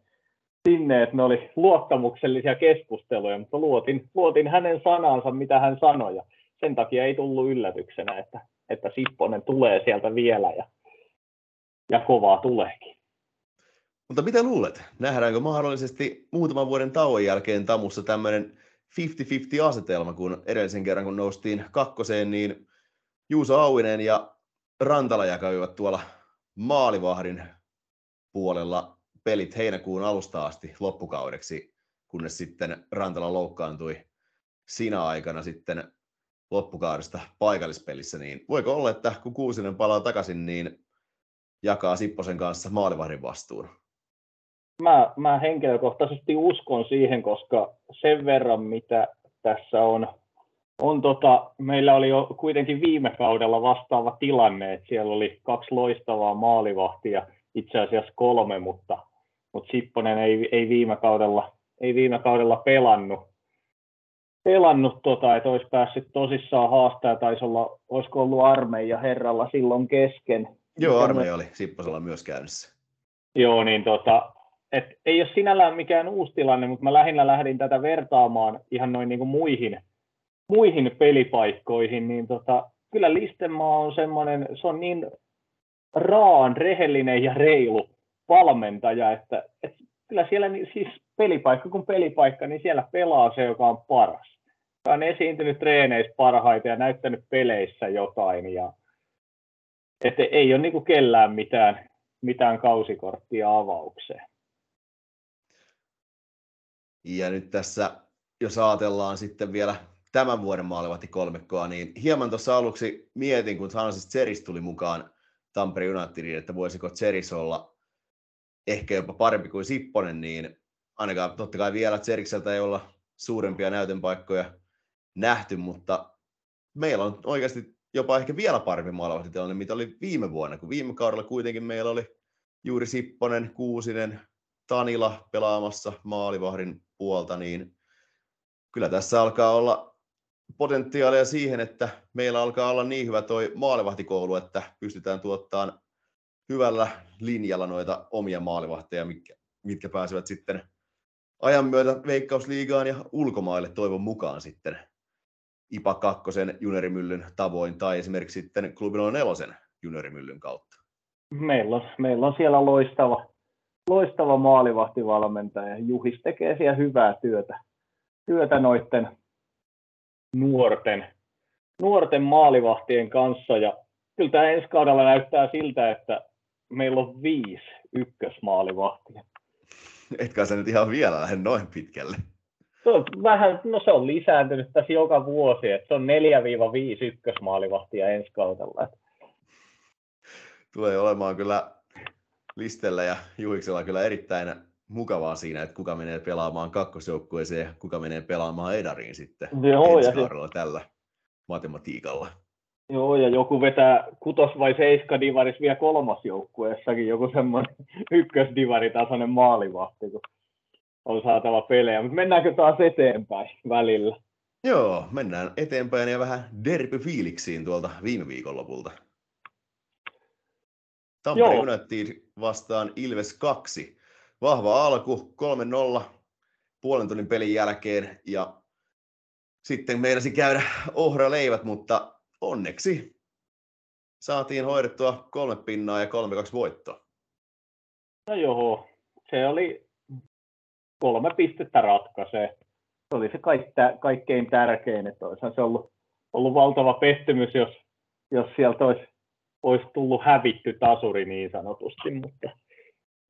Speaker 3: sinne, että ne oli luottamuksellisia keskusteluja, mutta luotin, luotin hänen sanansa, mitä hän sanoi, ja sen takia ei tullut yllätyksenä, että, että Sipponen tulee sieltä vielä, ja, ja kovaa tuleekin.
Speaker 2: Mutta mitä luulet? Nähdäänkö mahdollisesti muutaman vuoden tauon jälkeen Tamussa tämmöinen 50-50 asetelma, kun edellisen kerran kun noustiin kakkoseen, niin Juuso Auinen ja Rantala jakaivat tuolla maalivahdin puolella pelit heinäkuun alusta asti loppukaudeksi, kunnes sitten Rantala loukkaantui siinä aikana sitten loppukaudesta paikallispelissä, niin voiko olla, että kun Kuusinen palaa takaisin, niin jakaa Sipposen kanssa maalivahdin vastuun?
Speaker 3: Mä, mä henkilökohtaisesti uskon siihen, koska sen verran, mitä tässä on, on tota, meillä oli jo kuitenkin viime kaudella vastaava tilanne, että siellä oli kaksi loistavaa maalivahtia, itse asiassa kolme, mutta mutta Sipponen ei, ei, viime kaudella, ei viime kaudella pelannut, pelannut tota, että olisi päässyt tosissaan haastaa, taisi olla, olisiko ollut armeija herralla silloin kesken.
Speaker 2: Joo, armeija oli Sipposella myös käynnissä.
Speaker 3: Joo, niin tota, et ei ole sinällään mikään uusi tilanne, mutta mä lähinnä lähdin tätä vertaamaan ihan noin niin kuin muihin, muihin pelipaikkoihin, niin tota, kyllä Listenmaa on semmoinen, se on niin raan, rehellinen ja reilu valmentaja, että, että kyllä siellä siis pelipaikka kuin pelipaikka, niin siellä pelaa se, joka on paras. Hän on esiintynyt treeneissä parhaita ja näyttänyt peleissä jotain. Ja, että ei ole niin kuin kellään mitään, mitään kausikorttia avaukseen.
Speaker 2: Ja nyt tässä, jos ajatellaan sitten vielä tämän vuoden maalivahti kolmekkoa, niin hieman tuossa aluksi mietin, kun Hansis Tseris tuli mukaan Tampere Unitediin, että voisiko Tseris olla ehkä jopa parempi kuin Sipponen, niin ainakaan totta kai vielä Tserikseltä ei olla suurempia näytönpaikkoja nähty, mutta meillä on oikeasti jopa ehkä vielä parempi maalavahtitilanne, mitä oli viime vuonna, kun viime kaudella kuitenkin meillä oli juuri Sipponen, Kuusinen, Tanila pelaamassa maalivahdin puolta, niin kyllä tässä alkaa olla potentiaalia siihen, että meillä alkaa olla niin hyvä toi maalivahtikoulu, että pystytään tuottamaan hyvällä linjalla noita omia maalivahteja, mitkä, mitkä pääsevät sitten ajan myötä Veikkausliigaan ja ulkomaille toivon mukaan sitten IPA 2 juniorimyllyn tavoin tai esimerkiksi sitten Klubi 04 juniorimyllyn kautta.
Speaker 3: Meillä on, meillä on siellä loistava, loistava maalivahtivalmentaja. Juhis tekee siellä hyvää työtä, työtä noiden nuorten, nuorten maalivahtien kanssa. Ja kyllä tämä ensi kaudella näyttää siltä, että meillä on viisi ykkösmaalivahtia.
Speaker 2: Etkä sä nyt ihan vielä lähde noin pitkälle.
Speaker 3: Se on vähän, no se on lisääntynyt tässä joka vuosi, että se on 4-5 ykkösmaalivahtia ensi kaudella.
Speaker 2: Tulee olemaan kyllä Listellä ja Juhiksella kyllä erittäin mukavaa siinä, että kuka menee pelaamaan kakkosjoukkueeseen ja kuka menee pelaamaan Edariin sitten Joo, ensi kaudella tällä matematiikalla.
Speaker 3: Joo, ja joku vetää kutos vai seiska divaris vielä kolmosjoukkueessakin, joku semmoinen [laughs] ykkösdivaritasoinen maalivahti, kun on saatava pelejä. Mutta mennäänkö taas eteenpäin välillä?
Speaker 2: Joo, mennään eteenpäin ja vähän derby-fiiliksiin tuolta viime viikonlopulta. Tampere Joo. United vastaan Ilves 2. Vahva alku, 3-0 puolen tunnin pelin jälkeen ja sitten meinasi käydä [laughs] ohra leivät, mutta onneksi saatiin hoidettua kolme pinnaa ja kolme kaksi voittoa.
Speaker 3: No joo, se oli kolme pistettä ratkaisee. Se oli se kaikkein tärkein, että olisihan se ollut, ollut valtava pettymys, jos, jos sieltä olisi, olisi tullut hävitty tasuri niin sanotusti, mutta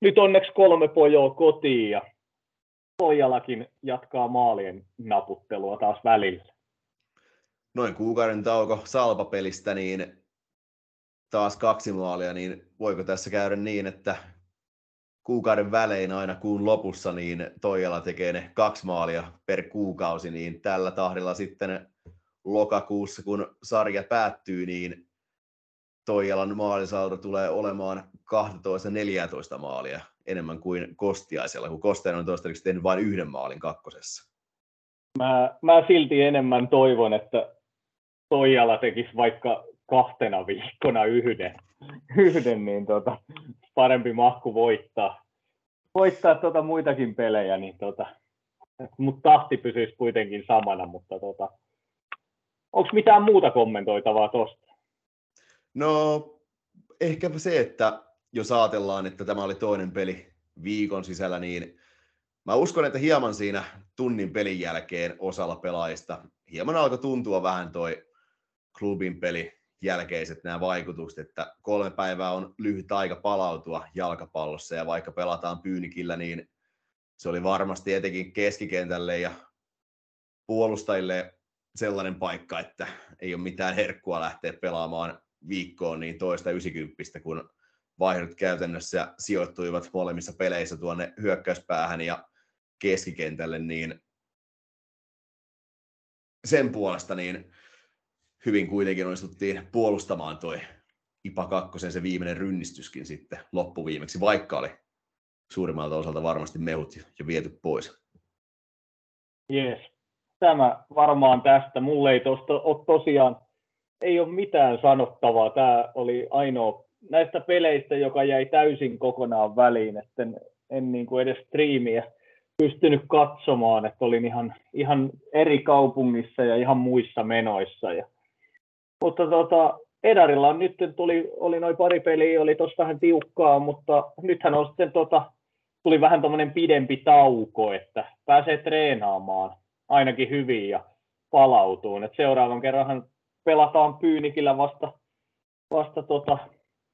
Speaker 3: nyt onneksi kolme pojoa kotiin ja Pojalakin jatkaa maalien naputtelua taas välillä.
Speaker 2: Noin kuukauden tauko Salpapelistä, niin taas kaksi maalia, niin voiko tässä käydä niin, että kuukauden välein aina kuun lopussa, niin Toijala tekee ne kaksi maalia per kuukausi, niin tällä tahdilla sitten lokakuussa, kun sarja päättyy, niin Toijalan maalisaldo tulee olemaan 12-14 maalia enemmän kuin Kostiaisella, kun Kostiainen on toistaiseksi tehnyt vain yhden maalin kakkosessa.
Speaker 3: Mä, mä silti enemmän toivon, että Toijala tekisi vaikka kahtena viikkona yhden, yhden niin tota, parempi mahku voittaa. voittaa tuota muitakin pelejä, niin tota, mutta tahti pysyisi kuitenkin samana, mutta tota, onko mitään muuta kommentoitavaa tuosta?
Speaker 2: No ehkäpä se, että jos ajatellaan, että tämä oli toinen peli viikon sisällä, niin mä uskon, että hieman siinä tunnin pelin jälkeen osalla pelaajista hieman alkoi tuntua vähän toi klubin peli jälkeiset nämä vaikutukset, että kolme päivää on lyhyt aika palautua jalkapallossa ja vaikka pelataan pyynikillä, niin se oli varmasti etenkin keskikentälle ja puolustajille sellainen paikka, että ei ole mitään herkkua lähteä pelaamaan viikkoon niin toista 90, kun vaihdot käytännössä sijoittuivat molemmissa peleissä tuonne hyökkäyspäähän ja keskikentälle, niin sen puolesta niin hyvin kuitenkin onnistuttiin puolustamaan toi IPA 2 se viimeinen rynnistyskin sitten loppuviimeksi, vaikka oli suurimmalta osalta varmasti mehut jo viety pois.
Speaker 3: Jees. Tämä varmaan tästä. Mulle ei tuosta ole tosiaan, ei ole mitään sanottavaa. Tämä oli ainoa näistä peleistä, joka jäi täysin kokonaan väliin, että en, en niin kuin edes striimiä pystynyt katsomaan, että olin ihan, ihan eri kaupungissa ja ihan muissa menoissa. Ja, mutta tota, Edarilla on nyt tuli, oli noin pari peliä, oli tuossa vähän tiukkaa, mutta nythän on sitten tota, tuli vähän tuommoinen pidempi tauko, että pääsee treenaamaan ainakin hyvin ja palautuu. Et seuraavan kerran pelataan Pyynikillä vasta, vasta tota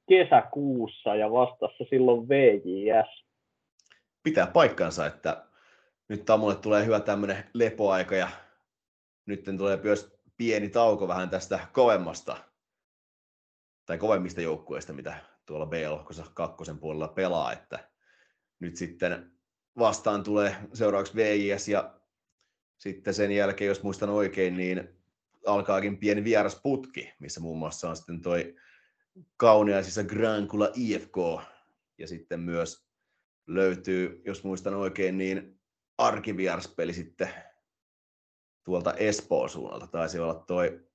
Speaker 3: kesäkuussa ja vastassa silloin VJS.
Speaker 2: Pitää paikkansa, että nyt Tamulle tulee hyvä tämmöinen lepoaika ja nyt tulee myös pieni tauko vähän tästä kovemmasta tai kovemmista joukkueista, mitä tuolla B-lohkossa kakkosen puolella pelaa, että nyt sitten vastaan tulee seuraavaksi VJS ja sitten sen jälkeen, jos muistan oikein, niin alkaakin pieni vierasputki, missä muun muassa on sitten toi kauniaisissa Grankula IFK ja sitten myös löytyy, jos muistan oikein, niin arkivierspeli sitten tuolta Espoon suunnalta. Taisi olla toi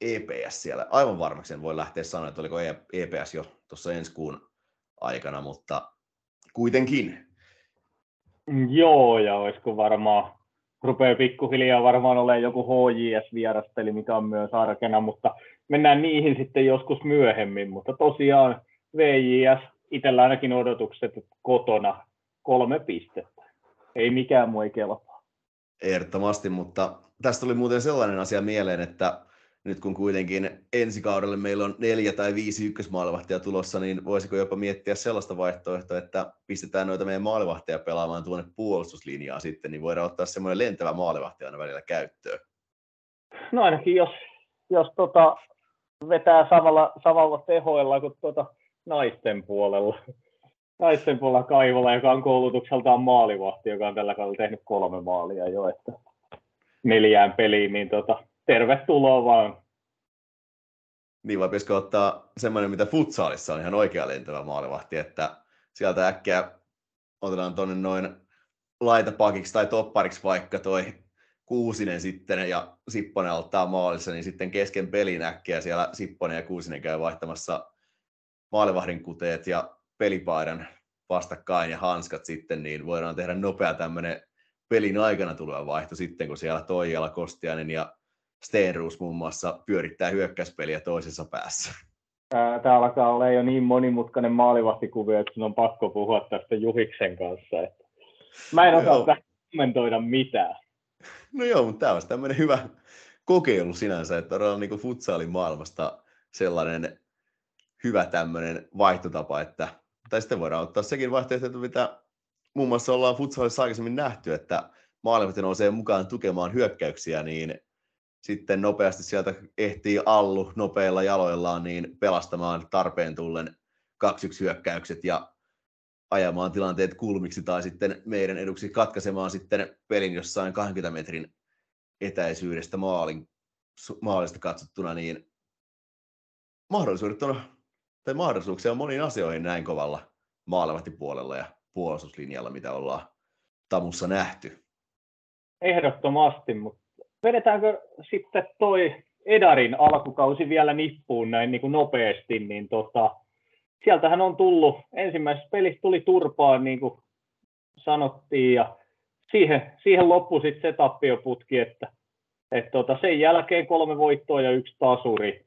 Speaker 2: EPS siellä. Aivan varmaksi en voi lähteä sanoa, että oliko EPS jo tuossa ensi kuun aikana, mutta kuitenkin.
Speaker 3: Joo, ja olisiko varmaan, rupeaa pikkuhiljaa varmaan olemaan joku HJS-vieraspeli, mikä on myös arkena, mutta mennään niihin sitten joskus myöhemmin, mutta tosiaan VJS, itsellä ainakin odotukset kotona kolme pistettä. Ei mikään muu ei kelpaa.
Speaker 2: Ehdottomasti, mutta tästä tuli muuten sellainen asia mieleen, että nyt kun kuitenkin ensi kaudelle meillä on neljä tai viisi ykkösmaalivahtia tulossa, niin voisiko jopa miettiä sellaista vaihtoehtoa, että pistetään noita meidän maalivahtia pelaamaan tuonne puolustuslinjaan sitten, niin voidaan ottaa semmoinen lentävä maalivahti aina välillä käyttöön.
Speaker 3: No ainakin jos, jos tota, vetää samalla, samalla tehoilla kuin tota naisten puolella. Naisten puolella Kaivola, joka on koulutukseltaan maalivahti, joka on tällä kaudella tehnyt kolme maalia jo, että neljään peliin, niin tota, tervetuloa vaan.
Speaker 2: Niin vai pitäisikö ottaa semmoinen, mitä futsaalissa on ihan oikea lentävä maalivahti, että sieltä äkkiä otetaan tuonne noin laitapakiksi tai toppariksi vaikka toi Kuusinen sitten ja Sipponen ottaa maalissa, niin sitten kesken pelin äkkiä siellä Sipponen ja Kuusinen käy vaihtamassa maalivahdin kuteet ja pelipaidan vastakkain ja hanskat sitten, niin voidaan tehdä nopea tämmöinen pelin aikana tuleva vaihto sitten, kun siellä Toijala, Kostiainen ja Stenruus muun muassa pyörittää hyökkäyspeliä toisessa päässä.
Speaker 3: Tämä alkaa olla jo niin monimutkainen maalivahtikuvio, että on pakko puhua tästä Juhiksen kanssa. Että mä en osaa no kommentoida mitään.
Speaker 2: No joo, mutta tämä olisi tämmöinen hyvä kokeilu sinänsä, että on niin futsaalin maailmasta sellainen hyvä tämmöinen vaihtotapa, että, tai sitten voidaan ottaa sekin vaihtoehto, mitä muun muassa ollaan futsaalissa aikaisemmin nähty, että maalivahti nousee mukaan tukemaan hyökkäyksiä, niin sitten nopeasti sieltä ehtii Allu nopeilla jaloillaan niin pelastamaan tarpeen tullen 2-1 hyökkäykset ja ajamaan tilanteet kulmiksi tai sitten meidän eduksi katkaisemaan sitten pelin jossain 20 metrin etäisyydestä maalin, maalista katsottuna, niin mahdollisuudet on, tai mahdollisuuksia on moniin asioihin näin kovalla maalevahtipuolella ja puolustuslinjalla, mitä ollaan Tamussa nähty.
Speaker 3: Ehdottomasti, mutta vedetäänkö sitten toi Edarin alkukausi vielä nippuun näin niin kuin nopeasti, niin tota, sieltähän on tullut, ensimmäisessä pelissä tuli turpaan niin kuin sanottiin ja siihen, siihen loppui sitten se tappioputki, että et tota, sen jälkeen kolme voittoa ja yksi tasuri.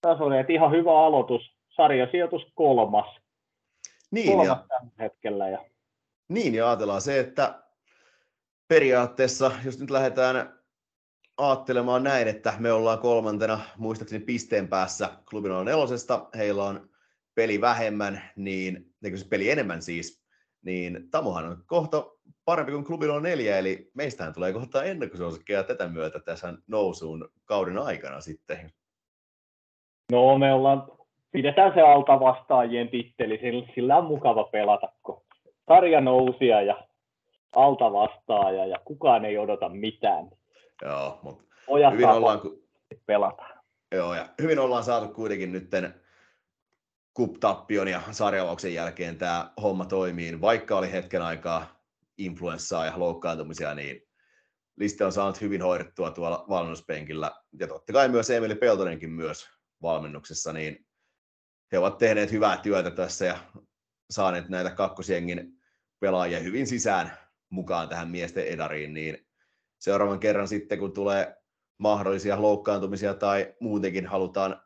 Speaker 3: tasuri että ihan hyvä aloitus, sarjasijoitus kolmas.
Speaker 2: Niin,
Speaker 3: kolmas
Speaker 2: ja,
Speaker 3: tällä hetkellä. Ja...
Speaker 2: niin, ja ajatellaan se, että periaatteessa, jos nyt lähdetään ajattelemaan näin, että me ollaan kolmantena muistaakseni pisteen päässä klubin nelosesta, heillä on peli vähemmän, niin, se peli enemmän siis, niin Tamohan on kohta parempi kuin klubilla on neljä, eli meistähän tulee kohta ennakkosuosikkeja tätä myötä tässä nousuun kauden aikana sitten.
Speaker 3: No me ollaan, pidetään se alta vastaajien titteli, sillä on mukava pelata, kun sarja nousia ja alta vastaaja ja kukaan ei odota mitään.
Speaker 2: Joo, mutta
Speaker 3: Ojat
Speaker 2: hyvin ollaan, ku...
Speaker 3: pelata.
Speaker 2: Joo, ja hyvin ollaan saatu kuitenkin nytten kup-tappion ja sarjavauksen jälkeen tämä homma toimii, vaikka oli hetken aikaa influenssaa ja loukkaantumisia, niin Liste on saanut hyvin hoidettua tuolla valmennuspenkillä, ja totta kai myös Emeli Peltonenkin myös valmennuksessa, niin he ovat tehneet hyvää työtä tässä ja saaneet näitä kakkosjengin pelaajia hyvin sisään mukaan tähän miesten edariin, niin seuraavan kerran sitten, kun tulee mahdollisia loukkaantumisia tai muutenkin halutaan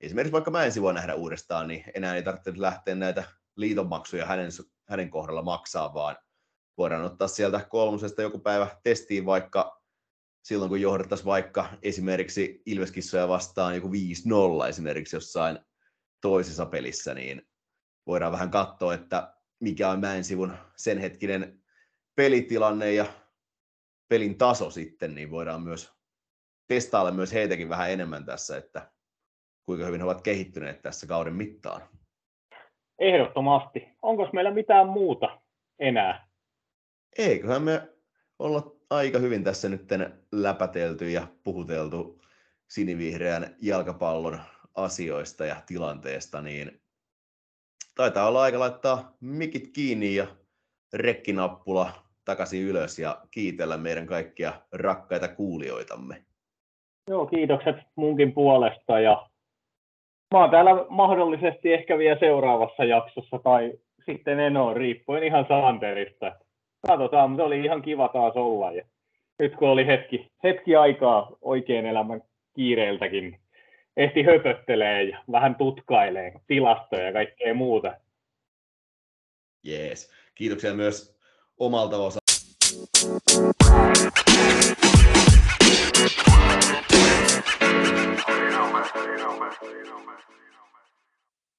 Speaker 2: esimerkiksi vaikka mä ensi vuonna nähdä uudestaan, niin enää ei tarvitse lähteä näitä liitonmaksuja hänen, hänen kohdalla maksaa, vaan voidaan ottaa sieltä kolmosesta joku päivä testiin vaikka silloin, kun johdettaisiin vaikka esimerkiksi Ilveskissoja vastaan joku 5-0 esimerkiksi jossain toisessa pelissä, niin voidaan vähän katsoa, että mikä on mäen sivun sen hetkinen pelitilanne ja pelin taso sitten, niin voidaan myös testailla myös heitäkin vähän enemmän tässä, että kuinka hyvin he ovat kehittyneet tässä kauden mittaan.
Speaker 3: Ehdottomasti. Onko meillä mitään muuta enää?
Speaker 2: Eiköhän me olla aika hyvin tässä nyt läpätelty ja puhuteltu sinivihreän jalkapallon asioista ja tilanteesta, niin taitaa olla aika laittaa mikit kiinni ja rekkinappula takaisin ylös ja kiitellä meidän kaikkia rakkaita kuulijoitamme.
Speaker 3: Joo, kiitokset munkin puolesta ja mä oon täällä mahdollisesti ehkä vielä seuraavassa jaksossa tai sitten en ole, riippuen ihan saanterista. Katsotaan, mutta oli ihan kiva taas olla. Ja nyt kun oli hetki, hetki aikaa oikein elämän kiireiltäkin, ehti höpöttelee ja vähän tutkailee tilastoja ja kaikkea muuta.
Speaker 2: Jees. Kiitoksia myös omalta osalta.